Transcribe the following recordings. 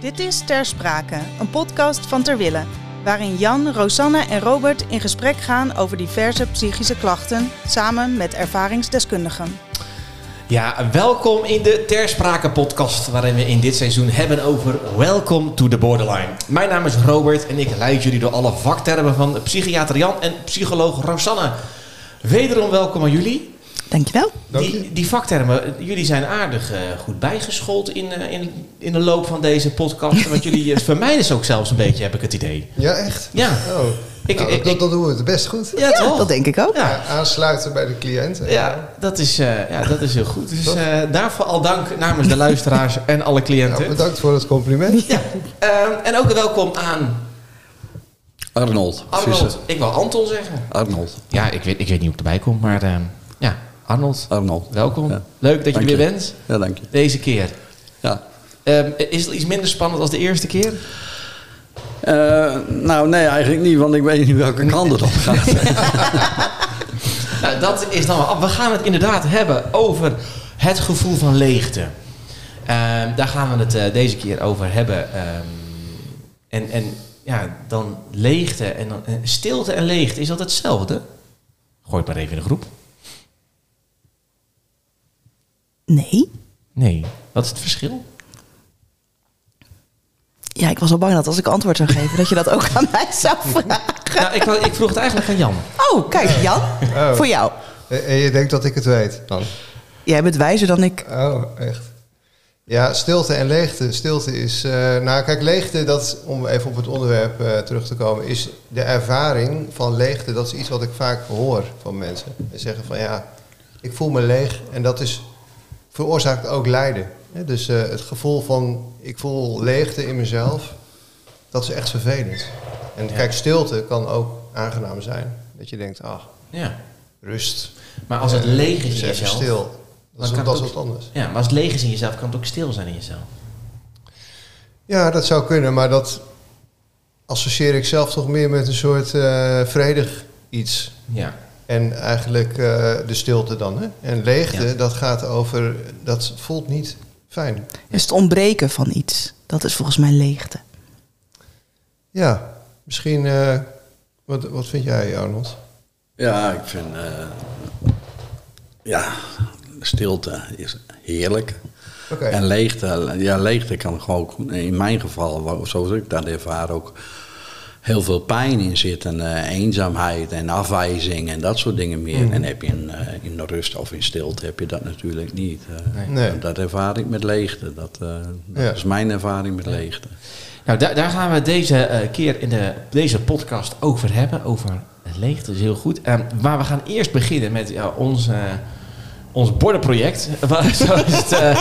Dit is Ter Sprake, een podcast van Terwille, waarin Jan, Rosanne en Robert in gesprek gaan over diverse psychische klachten, samen met ervaringsdeskundigen. Ja, welkom in de Ter Sprake podcast, waarin we in dit seizoen hebben over Welcome to the Borderline. Mijn naam is Robert en ik leid jullie door alle vaktermen van psychiater Jan en psycholoog Rosanne. Wederom welkom aan jullie. Dankjewel. Die, die vaktermen, jullie zijn aardig uh, goed bijgeschoold in, uh, in, in de loop van deze podcast. Want jullie uh, vermijden ze ook zelfs een beetje, heb ik het idee. Ja, echt? Ja. Oh. Ik, nou, ik, dat, dat, doen we het best goed. Ja, ja toch? dat denk ik ook. Ja. aansluiten bij de cliënt. Ja, dat is, ja, dat is heel goed. Dus daarvoor al dank namens de luisteraars en alle cliënten. Nou, bedankt voor het compliment. Ja. en ook welkom aan... Arnold. Arnold. Ik wil Anton zeggen. Arnold. Ja, ik weet, ik weet niet hoe ik erbij kom, maar ja... Arnold, Arnold. welkom. Ja. Leuk dat je er weer bent. Ja, dank je. Deze keer. Ja. Um, is het iets minder spannend als de eerste keer? Uh, nou, nee, eigenlijk niet, want ik weet niet welke kant het op gaat. nou, dat is dan wel. We gaan het inderdaad hebben over het gevoel van leegte. Um, daar gaan we het uh, deze keer over hebben. Um, en, en ja, dan leegte en dan, stilte en leegte, is dat hetzelfde? Gooi het maar even in de groep. Nee. Nee. Wat is het verschil? Ja, ik was al bang dat als ik antwoord zou geven, dat je dat ook aan mij zou vragen. Nou, ik, ik vroeg het eigenlijk aan Jan. Oh, kijk, Jan. Oh. Voor jou. En je denkt dat ik het weet dan? Jij bent wijzer dan ik. Oh, echt. Ja, stilte en leegte. Stilte is. Uh, nou, kijk, leegte, dat, om even op het onderwerp uh, terug te komen, is de ervaring van leegte. Dat is iets wat ik vaak hoor van mensen. Ze zeggen van ja, ik voel me leeg. En dat is veroorzaakt ook lijden. Dus uh, het gevoel van ik voel leegte in mezelf, dat is echt vervelend. En ja. kijk, stilte kan ook aangenaam zijn. Dat je denkt, ach, ja. rust. Maar als het uh, leeg is in jezelf... stil. Dat, is, dat is wat anders. Ja, maar als het leeg is in jezelf, kan het ook stil zijn in jezelf. Ja, dat zou kunnen, maar dat associeer ik zelf toch meer met een soort uh, vredig iets. Ja. En eigenlijk uh, de stilte dan. Hè? En leegte, ja. dat gaat over, dat voelt niet fijn. Is het ontbreken van iets. Dat is volgens mij leegte. Ja, misschien, uh, wat, wat vind jij Arnold? Ja, ik vind, uh, ja, stilte is heerlijk. Okay. En leegte, ja, leegte kan gewoon, in mijn geval, zoals ik dat ervaar ook heel veel pijn in zit. En uh, eenzaamheid en afwijzing en dat soort dingen meer. Mm. En heb je in, uh, in de rust of in stilte heb je dat natuurlijk niet. Uh, nee. Dat ervaar ik met leegte. Dat, dat ja. is mijn ervaring met leegte. Nou, daar, daar gaan we deze keer in de, deze podcast over hebben. Over leegte, is heel goed. maar we gaan eerst beginnen met ons, ons bordenproject. Zo is het...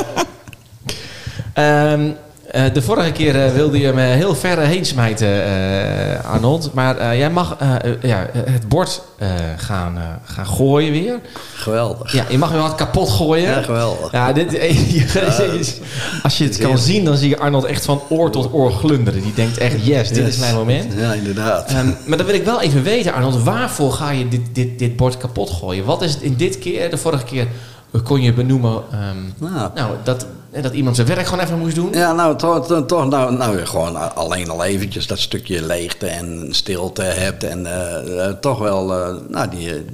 Um, de vorige keer uh, wilde je me heel ver heen smijten, Arnold. Maar jij mag ja, het bord gaan, gaan gooien weer. Geweldig. Ja, je mag weer wat kapot gooien. Ja, geweldig. Ja, dit, als je het kan zien, dan zie je Arnold echt van oor tot oor glunderen. Die denkt echt, yes, dit is mijn moment. Ja, inderdaad. Um, maar dan wil ik wel even weten, Arnold. Waarvoor ga je dit, dit, dit bord kapot gooien? Wat is het in dit keer, de vorige keer kon je benoemen um, nou, nou, dat, dat iemand zijn werk gewoon even moest doen? Ja, nou, toch, toch nou, nou, gewoon alleen al eventjes dat stukje leegte en stilte hebt. En uh, toch wel, uh, nou, die,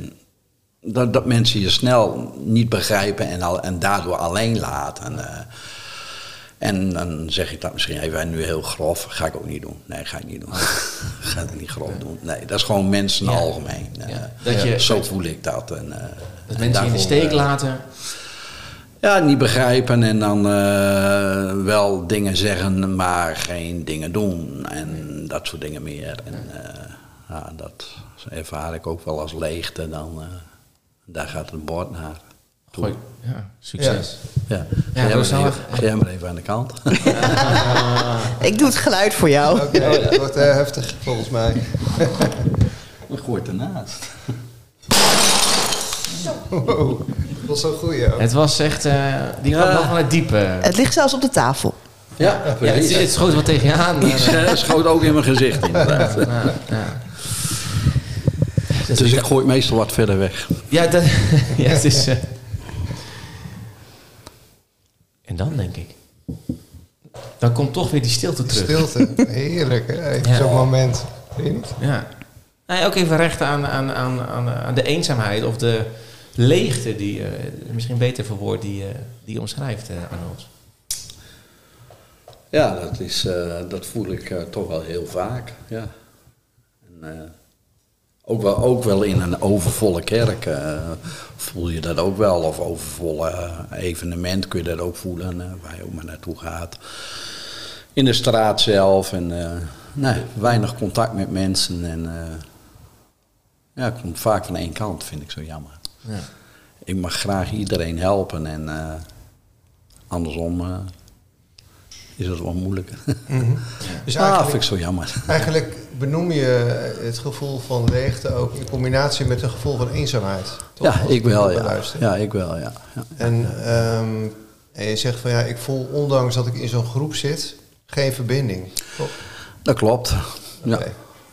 dat, dat mensen je snel niet begrijpen en, al, en daardoor alleen laten. En dan zeg ik dat misschien even nu heel grof. Ga ik ook niet doen. Nee, ga ik niet doen. ga het niet grof doen. Nee, dat is gewoon mensen ja. algemeen. Ja. Dat je, zo voel ik dat. En, dat mensen in de steek laten. Ja, niet begrijpen en dan uh, wel dingen zeggen, maar geen dingen doen. En dat soort dingen meer. En uh, ja, dat ervaar ik ook wel als leegte. Dan, uh, daar gaat het bord naar. Toe. Gooi. Ja, succes. Ja, ja. jij maar even aan de kant. ik doe het geluid voor jou. Oké, okay, dat wordt heftig volgens mij. Ik gooi het ernaast. Wow, dat was zo goed, ja. Het was echt, uh, die kwam nog van het diepe. Het ligt zelfs op de tafel. Ja, ja, ja het, het, schoot wat tegen je aan. Uh, schoot ook in mijn gezicht, inderdaad. Ja, ja. Dus, dus ik gooi het meestal wat verder weg. Ja, dat, ja het is... Uh... En dan denk ik... dan komt toch weer die stilte terug. Stilte, heerlijk. Hè? Even Ja. Zo'n moment. Weet je niet? Ja. Ook even recht aan, aan, aan, aan, aan de eenzaamheid of de leegte, die eh, misschien beter verwoord, die, eh, die je omschrijft, eh Arnold. Ja, dat, is, eh, dat voel ik eh, toch wel heel vaak. Ja. En, eh, ook, wel, ook wel in een overvolle kerk eh, voel je dat ook wel. Of overvolle eh, evenement kun je dat ook voelen, eh, waar je ook maar naartoe gaat. In de straat zelf en nee, weinig contact met mensen. En ja, het komt vaak van één kant, vind ik zo jammer. Ja. Ik mag graag iedereen helpen en andersom is het wel moeilijk. Dus ah, eigenlijk, vind ik zo jammer. eigenlijk benoem je het gevoel van leegte ook in combinatie met een gevoel van eenzaamheid. toch? Ja, ik wel, ja. Ja, ik wel, ja. ja. En, ehm, en je zegt van ja, ik voel ondanks dat ik in zo'n groep zit, geen verbinding. Toch? Dat klopt. Ja.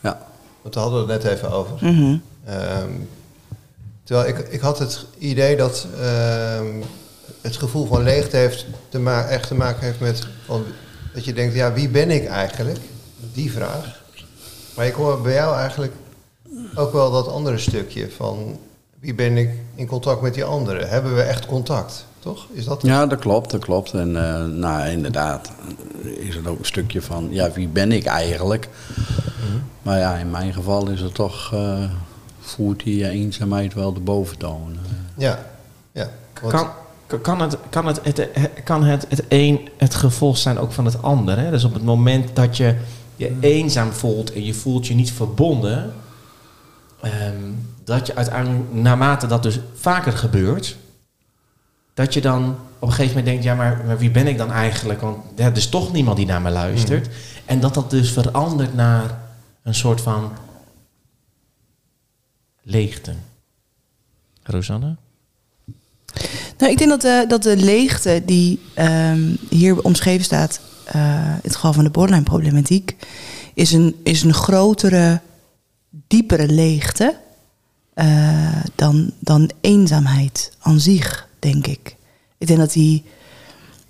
Ja. Want daar hadden we het net even over. Mhm. Ehm, terwijl ik, ik had het idee dat ehm, het gevoel van leegte heeft te ma- echt te maken heeft met van, dat je denkt, ja, wie ben ik eigenlijk? Die vraag. Maar ik hoor bij jou eigenlijk ook wel dat andere stukje van wie ben ik in contact met die anderen? Hebben we echt contact? Toch? Is dat Ja, dat klopt, dat klopt. En eh, nou, inderdaad is het ook een stukje van, ja, wie ben ik eigenlijk? Maar ja, in mijn geval is het toch, eh, voert die eh, eenzaamheid wel de boventoon. Ja, ja. Kan, kan- het, kan, het, het, kan het, het een het gevolg zijn ook van het ander? Hè? Dus op het moment dat je je eenzaam voelt en je voelt je niet verbonden, ehm, dat je uiteindelijk, naarmate dat dus vaker gebeurt, dat je dan op een gegeven moment denkt, ja, maar, maar wie ben ik dan eigenlijk? Want ja, er is toch niemand die naar me luistert. En dat dat dus verandert naar een soort van leegte. Rosanne? Nou, ik denk dat de, dat de leegte die ehm, hier omschreven staat, eh, in het geval van de borderline-problematiek, is een, is een grotere, diepere leegte eh, dan, dan eenzaamheid aan zich, denk ik. Ik denk dat die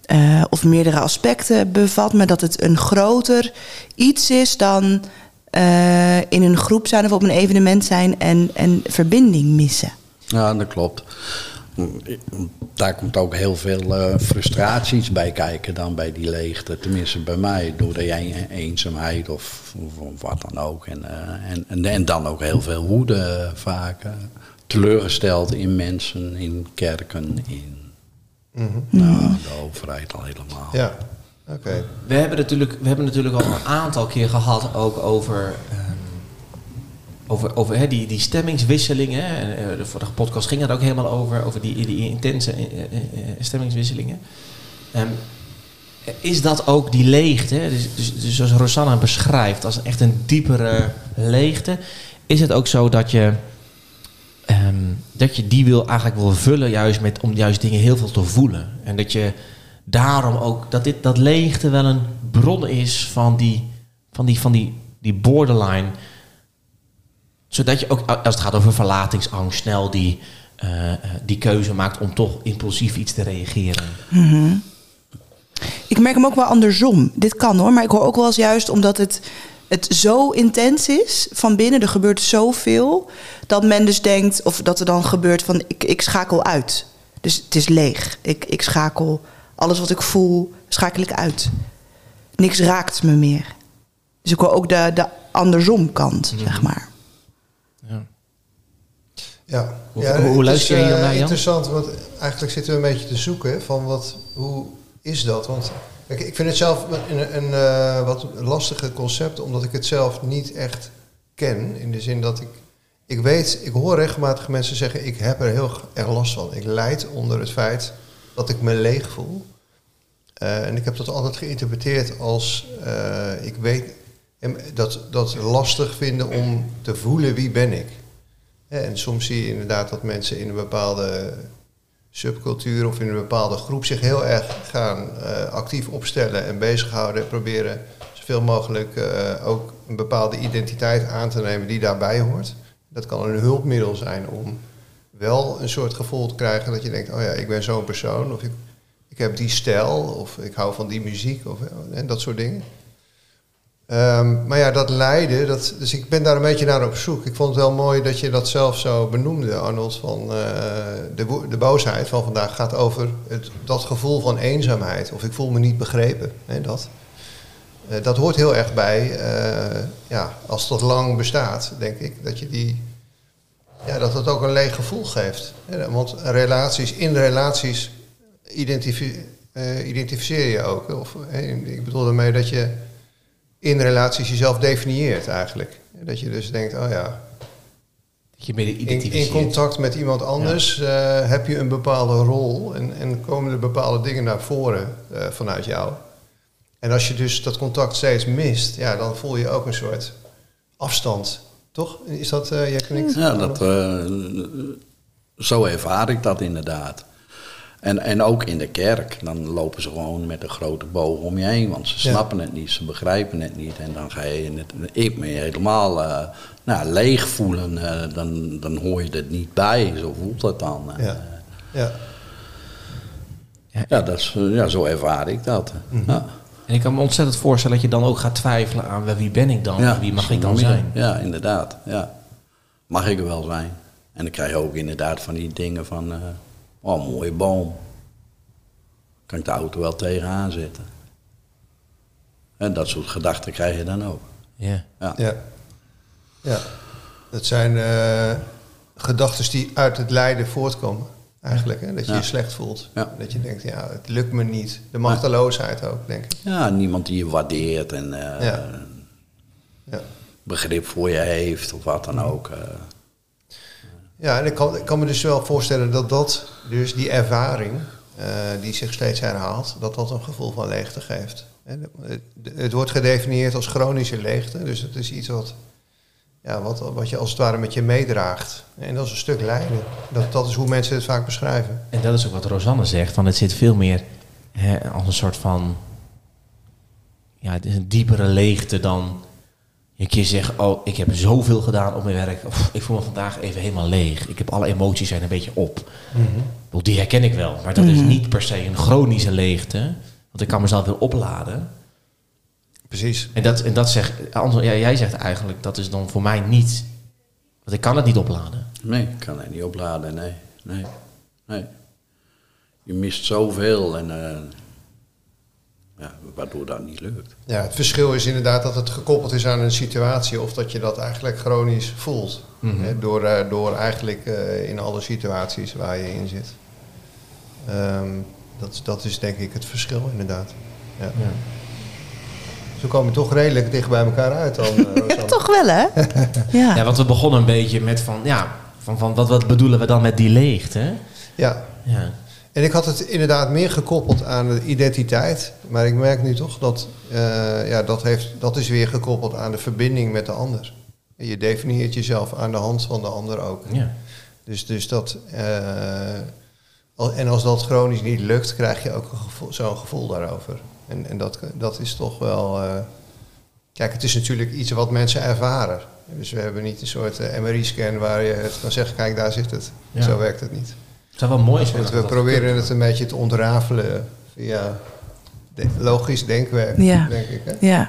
eh, of meerdere aspecten bevat, maar dat het een groter iets is dan eh, in een groep zijn of op een evenement zijn en, en verbinding missen. Ja, dat klopt. Daar komt ook heel veel eh, frustraties bij kijken dan bij die leegte. Tenminste bij mij, door de een- eenzaamheid of, of, of wat dan ook. En, eh, en, en, en dan ook heel veel woede eh, vaak. eh, teleurgesteld in mensen, in kerken, in Mhm. nou, de overheid al helemaal. Ja, oké. We hebben, natuurlijk, we hebben natuurlijk al een aantal keer gehad ook over, over, over hè, die, die stemmingswisselingen. En, eh, de vorige podcast ging het ook helemaal over, over die, die intense eh, eh, stemmingswisselingen. Ehm, is dat ook die leegte, dus, dus, dus zoals Rosanna beschrijft, als echt een diepere leegte, is het ook zo dat je, ehm, dat je die wil eigenlijk wil vullen juist met, om juist dingen heel veel te voelen. En dat je daarom ook, dat dit, dat leegte wel een bron is van die, van die, van die, die borderline. Zodat je ook, als het gaat over verlatingsangst, snel die, eh, eh, die keuze maakt om toch impulsief iets te reageren. Ik merk hem ook wel andersom. Dit kan hoor, maar ik hoor ook wel eens juist omdat het, het zo intens is van binnen, er gebeurt zoveel, dat men dus denkt, of dat er dan gebeurt van ik, ik schakel uit. Dus het is leeg. Ik, ik schakel alles wat ik voel, schakel ik uit. Niks raakt me meer. Dus ik hoor ook de, de andersom kant, zeg maar. Ja. Hoe- ja, hoe- luister is, je hier eh, Jan? Interessant, want eigenlijk zitten we een beetje te zoeken van wat, hoe is dat? Want kijk, ik vind het zelf een, een eh, wat lastige concept, omdat ik het zelf niet echt ken. In de zin dat ik, ik weet, ik hoor regelmatig mensen zeggen, ik heb er heel erg last van. Ik leid onder het feit dat ik me leeg voel. Eh, en ik heb dat altijd geïnterpreteerd als, ik weet, dat, dat lastig vinden om te voelen wie ben ik. En soms zie je inderdaad dat mensen in een bepaalde subcultuur of in een bepaalde groep zich heel erg gaan eh, actief opstellen en bezighouden en proberen zoveel mogelijk eh, ook een bepaalde identiteit aan te nemen die daarbij hoort. Dat kan een hulpmiddel zijn om wel een soort gevoel te krijgen dat je denkt, oh ja, ik ben zo'n persoon. Of ik, ik heb die stijl of ik hou van die muziek of en dat soort dingen. Ehm, maar ja, dat lijden, dat, dus ik ben daar een beetje naar op zoek. Ik vond het wel mooi dat je dat zelf zo benoemde, Arnold. Van, uh, de, de boosheid van vandaag gaat over het, dat gevoel van eenzaamheid. Of ik voel me niet begrepen. Hè, dat. Uh, dat hoort heel erg bij, uh, ja, als dat lang bestaat, denk ik, dat je die, ja, dat het ook een leeg gevoel geeft. Want relaties, in relaties identifi identificeer je ook. Of, ik bedoel daarmee dat je in relaties jezelf definieert eigenlijk. Dat je dus denkt, oh ja. Dat je meer in, in contact met iemand anders ja. uh, heb je een bepaalde rol en, en komen er bepaalde dingen naar voren uh, vanuit jou. En als je dus dat contact steeds mist, ja, dan voel je ook een soort afstand. Toch? Is dat, uh, jij knikt? Ja, dat, zo ervaar ik dat inderdaad. En, en ook in de kerk, dan lopen ze gewoon met een grote boog om je heen, want ze snappen het niet, ze begrijpen het niet. En dan ga je het, ik me helemaal uh, nou, leeg voelen, uh, dan, dan hoor je het niet bij, zo voelt het dan. Ja. ja. Ja, dat is, ja, zo ervaar ik dat. Mm -hmm. ja. En ik kan me ontzettend voorstellen dat je dan ook gaat twijfelen aan wie ben ik dan, ja, wie mag ik dan zijn. Ja, inderdaad. Ja. Mag ik er wel zijn? En dan krijg je ook inderdaad van die dingen van... Uh, Oh, een mooie boom. Kan ik de auto wel tegenaan zetten. En dat soort gedachten krijg je dan ook. Ja. Ja. ja. ja. Dat zijn uh, gedachten die uit het lijden voortkomen. Eigenlijk, hè? dat je ja. je slecht voelt. Ja. Dat je denkt, ja, het lukt me niet. De machteloosheid ook, denk ik. Ja, niemand die je waardeert en uh, ja. Ja. begrip voor je heeft of wat dan ook. Uh. Ja, en ik kan, me dus wel voorstellen dat dat, dus die ervaring, uh, die zich steeds herhaalt, dat dat een gevoel van leegte geeft. Het, wordt gedefinieerd als chronische leegte, dus het is iets wat, ja, wat, wat je als het ware met je meedraagt. En dat is een stuk lijden. Dat, dat is hoe mensen het vaak beschrijven. En dat is ook wat Rosanne zegt, van het zit veel meer hè, als een soort van, ja, het is een diepere leegte dan een keer zeggen, oh, ik heb zoveel gedaan op mijn werk. Of, ik voel me vandaag even helemaal leeg. Ik heb alle emoties zijn een beetje op. Mm -hmm. Die herken ik wel. Maar dat mm -hmm. is niet per se een chronische leegte. Want ik kan mezelf weer opladen. Precies. En dat, en dat zegt, ja, jij zegt eigenlijk, dat is dan voor mij niet... Want ik kan het niet opladen. Nee, ik kan het niet opladen, nee. Nee, nee. Je mist zoveel en... Uh, ja, waardoor dat niet lukt. Ja, het verschil is inderdaad dat het gekoppeld is aan een situatie of dat je dat eigenlijk chronisch voelt. Mm -hmm. hè, door, uh, door eigenlijk uh, in alle situaties waar je in zit. Um, dat, dat is denk ik het verschil inderdaad. Ja. ja. Zo komen we toch redelijk dicht bij elkaar uit dan. Uh, ja, toch wel hè? ja. ja, want we begonnen een beetje met van, ja, van, van wat, wat bedoelen we dan met die leegte? Ja. ja. En ik had het inderdaad meer gekoppeld aan de identiteit. Maar ik merk nu toch dat uh, ja, dat, heeft, dat is weer gekoppeld aan de verbinding met de ander. En je definieert jezelf aan de hand van de ander ook. Ja. Dus, dus dat. Uh, en als dat chronisch niet lukt, krijg je ook zo'n gevoel daarover. En, en dat, dat is toch wel. Uh, kijk, het is natuurlijk iets wat mensen ervaren. Dus we hebben niet een soort MRI-scan waar je het kan zeggen: kijk, daar zit het. Ja. Zo werkt het niet. Het zou wel mooi zijn. we proberen het een beetje te ontrafelen via de, logisch denkwerk, ja. denk ik. Hè? Ja.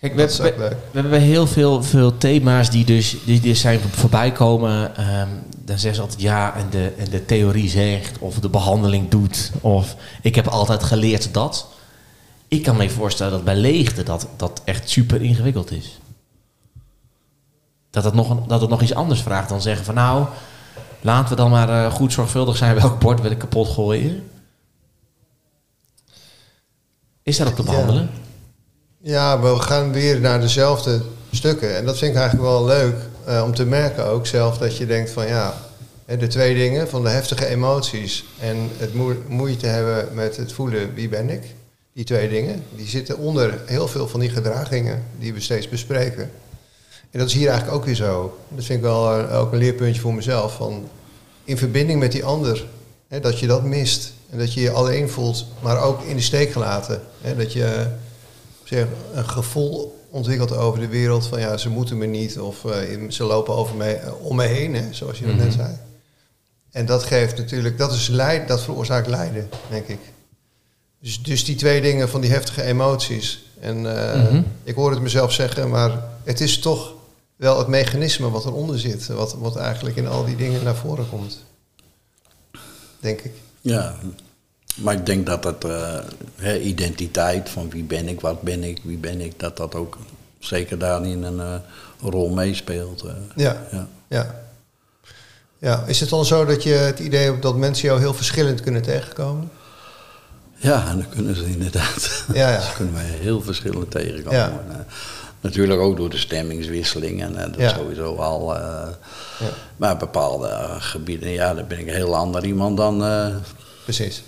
Kijk, we, we, we, hebben heel veel, veel thema's die dus die, die zijn voorbij komen. Um, dan zeggen ze altijd ja en de, en de theorie zegt of de behandeling doet. Of ik heb altijd geleerd dat. Ik kan me voorstellen dat bij leegte dat, dat echt super ingewikkeld is. Dat het, nog een, dat het nog iets anders vraagt dan zeggen van nou... Laten we dan maar uh, goed zorgvuldig zijn welk bord wil ik kapot gooien. Is dat ook te behandelen? Ja. ja, we gaan weer naar dezelfde stukken. En dat vind ik eigenlijk wel leuk uh, om te merken ook zelf dat je denkt van ja, de twee dingen van de heftige emoties en het moe moeite hebben met het voelen wie ben ik. Die twee dingen, die zitten onder heel veel van die gedragingen die we steeds bespreken. En dat is hier eigenlijk ook weer zo. Dat vind ik wel uh, ook een leerpuntje voor mezelf. Van in verbinding met die ander, hè, dat je dat mist. En dat je je alleen voelt, maar ook in de steek gelaten. Hè, dat je zeg, een gevoel ontwikkelt over de wereld van ja, ze moeten me niet of uh, ze lopen over me, om me heen, hè, zoals je mm -hmm. net zei. En dat geeft natuurlijk, dat, is leid, dat veroorzaakt lijden, denk ik. Dus, dus die twee dingen van die heftige emoties. En eh, Mhm. ik hoor het mezelf zeggen, maar het is toch wel het mechanisme wat eronder zit. Wat, wat eigenlijk in al die dingen naar voren komt. Denk ik. Ja, maar ik denk dat dat eh, identiteit van wie ben ik, wat ben ik, wie ben ik, dat dat ook zeker daarin een eh, rol meespeelt. eh. Ja. ja. Ja. ja. Is het dan zo dat je het idee hebt dat mensen jou heel verschillend kunnen tegenkomen? Ja, dan kunnen ze inderdaad. Ja, ja. Ze kunnen wij heel verschillend tegenkomen. Ja. Natuurlijk ook door de stemmingswisseling en eh, dat Ja. sowieso al. Ja. Maar bepaalde eh, gebieden, ja, daar ben ik een heel ander iemand dan. Precies.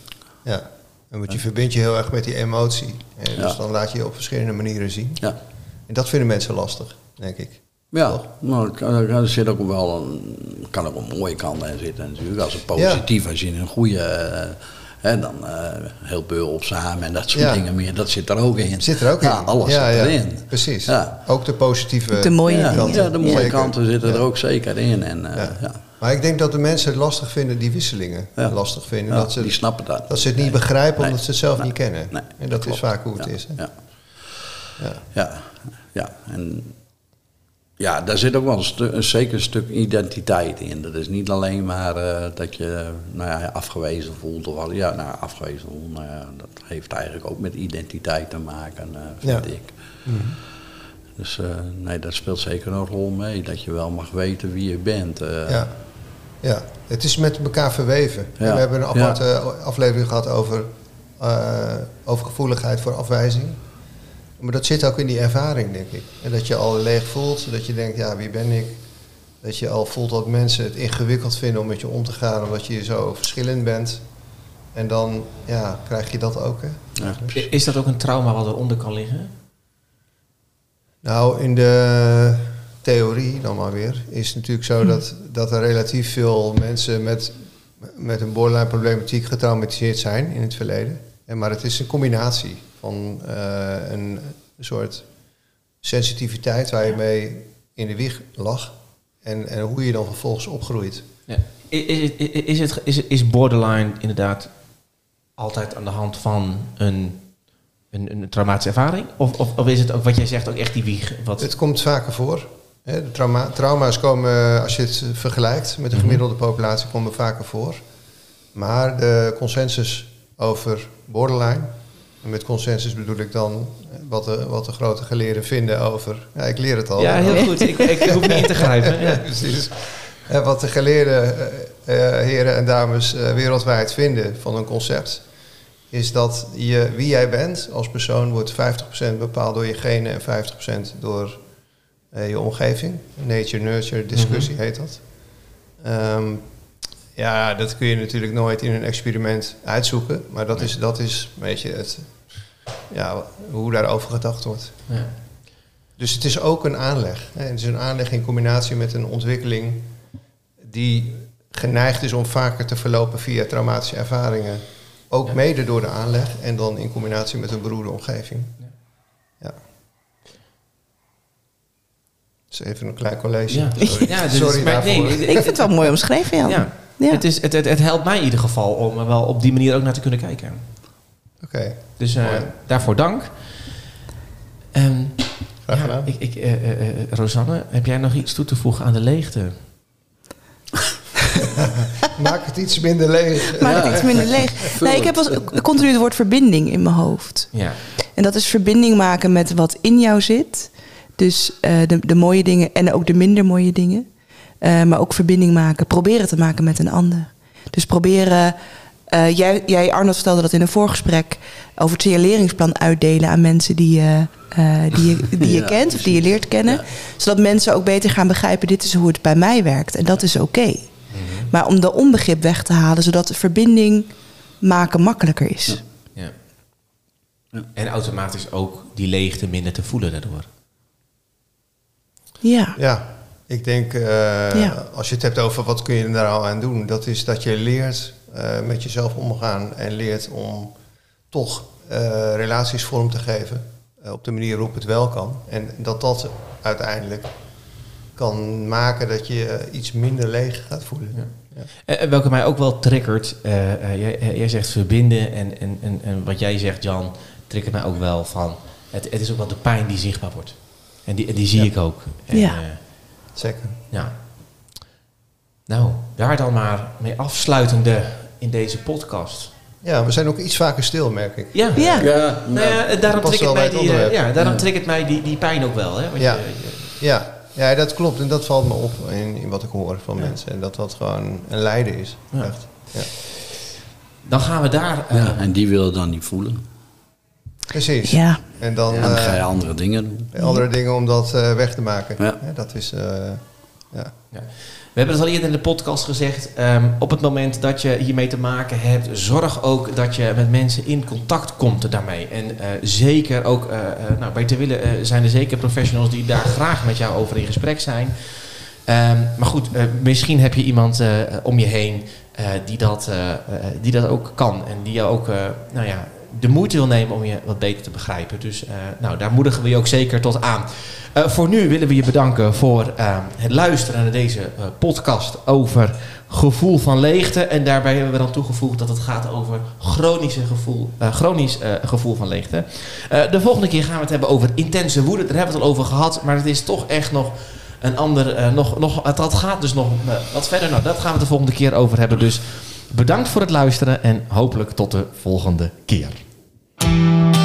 Ja. En want je verbindt je heel erg met die emotie. En dus Ja. dan laat je je op verschillende manieren zien. ja. En dat vinden mensen lastig, denk ik. Ja, Toch? maar er kan- er zit ook wel een, kan ook een mooie kant in zitten natuurlijk. Als het positief, als je in een goede, hè, dan eh, heel behulp samen en dat soort Ja. dingen meer, dat zit er ook in. Zit er ook ja, in. alles ja, zit ja. erin. Precies. Ja. Ook de positieve De mooie ja, ja, de mooie Zeker. kanten zitten er ook zeker in. En, eh, Ja. ja. Maar ik denk dat de mensen het lastig vinden, die wisselingen. Ja. Lastig vinden. Ja, dat, ze, die snappen dat. dat ze het niet Nee. begrijpen Nee. omdat ze het zelf Nee. niet kennen. Nee, En dat is vaak hoe het Ja. is. Hè? Ja. Ja. Ja, ja. En ja, daar zit ook wel een, stu- een zeker stuk identiteit in. Dat is niet alleen maar eh, dat je nou ja, afgewezen voelt. Of, al- ja, nou, afgewezen voelt, nou ja, dat heeft eigenlijk ook met identiteit te maken, eh, vind Ja. ik. Dus eh, nee, dat speelt zeker een rol mee. Dat je wel mag weten wie je bent. Ja. ja, het is met elkaar verweven. We hebben een aparte aflevering gehad over, over gevoeligheid voor afwijzing. Maar dat zit ook in die ervaring, denk ik. En dat je al leeg voelt, dat je denkt, ja, wie ben ik? Dat je al voelt dat mensen het ingewikkeld vinden om met je om te gaan, omdat je zo verschillend bent. En dan ja, krijg je dat ook. Hè? Ja. I- Is dat ook een trauma wat eronder kan liggen? Nou, in de theorie dan maar weer, is het natuurlijk zo dat, dat er relatief veel mensen met, met een borderline problematiek getraumatiseerd zijn in het verleden. En, maar het is een combinatie van eh, een, soort sensitiviteit waar je mee in de wieg lag en, en hoe je dan vervolgens opgroeit. Ja. Is, is, is, het, is, is borderline inderdaad altijd aan de hand van een, een, een traumatische ervaring? Of, of, of is het ook wat jij zegt, ook echt die wieg? Wat, Het komt vaker voor. Hè, de trauma, trauma's komen, als je het vergelijkt met de gemiddelde populatie, komen vaker voor. Maar de consensus over borderline, en met consensus bedoel ik dan wat de, wat de grote geleerden vinden over... Ja, ik leer het al. ja, heel goed. Ik, ik hoef niet in te grijpen. Ja. Precies. En wat de geleerde eh, eh, heren en dames eh, wereldwijd vinden van een concept, is dat je, wie jij bent als persoon wordt 50% bepaald door je genen en 50% door eh, je omgeving. Nature-nurture discussie heet dat. Ehm, ja, dat kun je natuurlijk nooit in een experiment uitzoeken, maar dat is, dat is een beetje het, ja, hoe daarover gedacht wordt. Ja. Dus het is ook een aanleg. Hè. Het is een aanleg in combinatie met een ontwikkeling die geneigd is om vaker te verlopen via traumatische ervaringen. Ook Ja. mede door de aanleg en dan in combinatie met een beroerde omgeving. Ja. Is even een klein college. Ja. Sorry, Ja, maar nee, Ik vind het wel mooi omschreven, Jan. Ja. Ja. Het, is, het, het, het helpt mij in ieder geval om er wel op die manier ook naar te kunnen kijken. Oké, Dus eh, daarvoor dank. Ehm, graag ja, ik, ik, eh, eh, Rosanne, heb jij nog iets toe te voegen aan de leegte? Maak het iets minder leeg. Maak het iets minder leeg. Nee, ik heb als, continu het woord verbinding in mijn hoofd. Ja. En dat is verbinding maken met wat in jou zit. Dus eh, de, de mooie dingen en ook de minder mooie dingen. Eh, maar ook verbinding maken, proberen te maken met een ander. Dus proberen, eh, jij, jij Arnold vertelde dat in een voorgesprek, over het signaleringsplan uitdelen aan mensen die je, eh, die je, die je Ja, kent of die je leert kennen. Ja. Zodat mensen ook beter gaan begrijpen, dit is hoe het bij mij werkt. En dat is oké. Maar om de onbegrip weg te halen, zodat de verbinding maken makkelijker is. ja. Ja. En automatisch ook die leegte minder te voelen daardoor. Ja. Ja, ik denk eh, Ja. als je het hebt over wat kun je er nou aan doen, dat is dat je leert eh, met jezelf omgaan en leert om toch eh, relaties vorm te geven eh, op de manier waarop het wel kan. En dat dat uiteindelijk kan maken dat je iets minder leeg gaat voelen. Ja. Welke mij ook wel triggert, jij, jij zegt verbinden en, en, en, en wat jij zegt, Jan, triggert mij ook wel van, het, het is ook wel de pijn die zichtbaar wordt. En die, die zie Ja. ik ook. En, Ja. eh, Zeker. ja. Nou, daar dan maar mee afsluitende in deze podcast. Ja, we zijn ook iets vaker stil, merk ik. Ja, Ja. Ja, Nou ja, eh, daarom triggert mij, die, eh, ja, daarom Ja. triggert mij die, die pijn ook wel. Hè? Want Ja. je- je- Ja, ja, dat klopt. En dat valt me op in, in wat ik hoor van mensen. En dat dat gewoon een lijden is. Ja. Echt. Ja. dan gaan we daar... eh, Ja, en die wil dan niet voelen. Precies. Ja, En dan dan ga je eh, andere dingen doen. andere dingen om dat eh, weg te maken. Ja. Hè, dat is... ja. Ja. We hebben het al eerder in de podcast gezegd. ehm, op het moment dat je hiermee te maken hebt, zorg ook dat je met mensen in contact komt daarmee. En eh, zeker ook, eh, eh, nou, bij te willen zijn er zeker professionals die daar graag met jou over in gesprek zijn. Ehm, maar goed, misschien heb je iemand om je heen die, dat, die dat ook kan. En die je ook nou ja, de moeite wil nemen om je wat beter te begrijpen. Dus eh, nou, daar moedigen we je ook zeker tot aan. Eh, voor nu willen we je bedanken voor eh, het luisteren naar deze podcast over gevoel van leegte. En daarbij hebben we dan toegevoegd dat het gaat over chronische gevoel, chronisch gevoel van leegte. De volgende keer gaan we het hebben over intense woede. Daar hebben we het al over gehad, maar het is toch echt nog een ander, nog, nog, dat gaat dus nog wat verder. Nou, dat gaan we de volgende keer over hebben. Dus bedankt voor het luisteren en hopelijk tot de volgende keer. Thank you.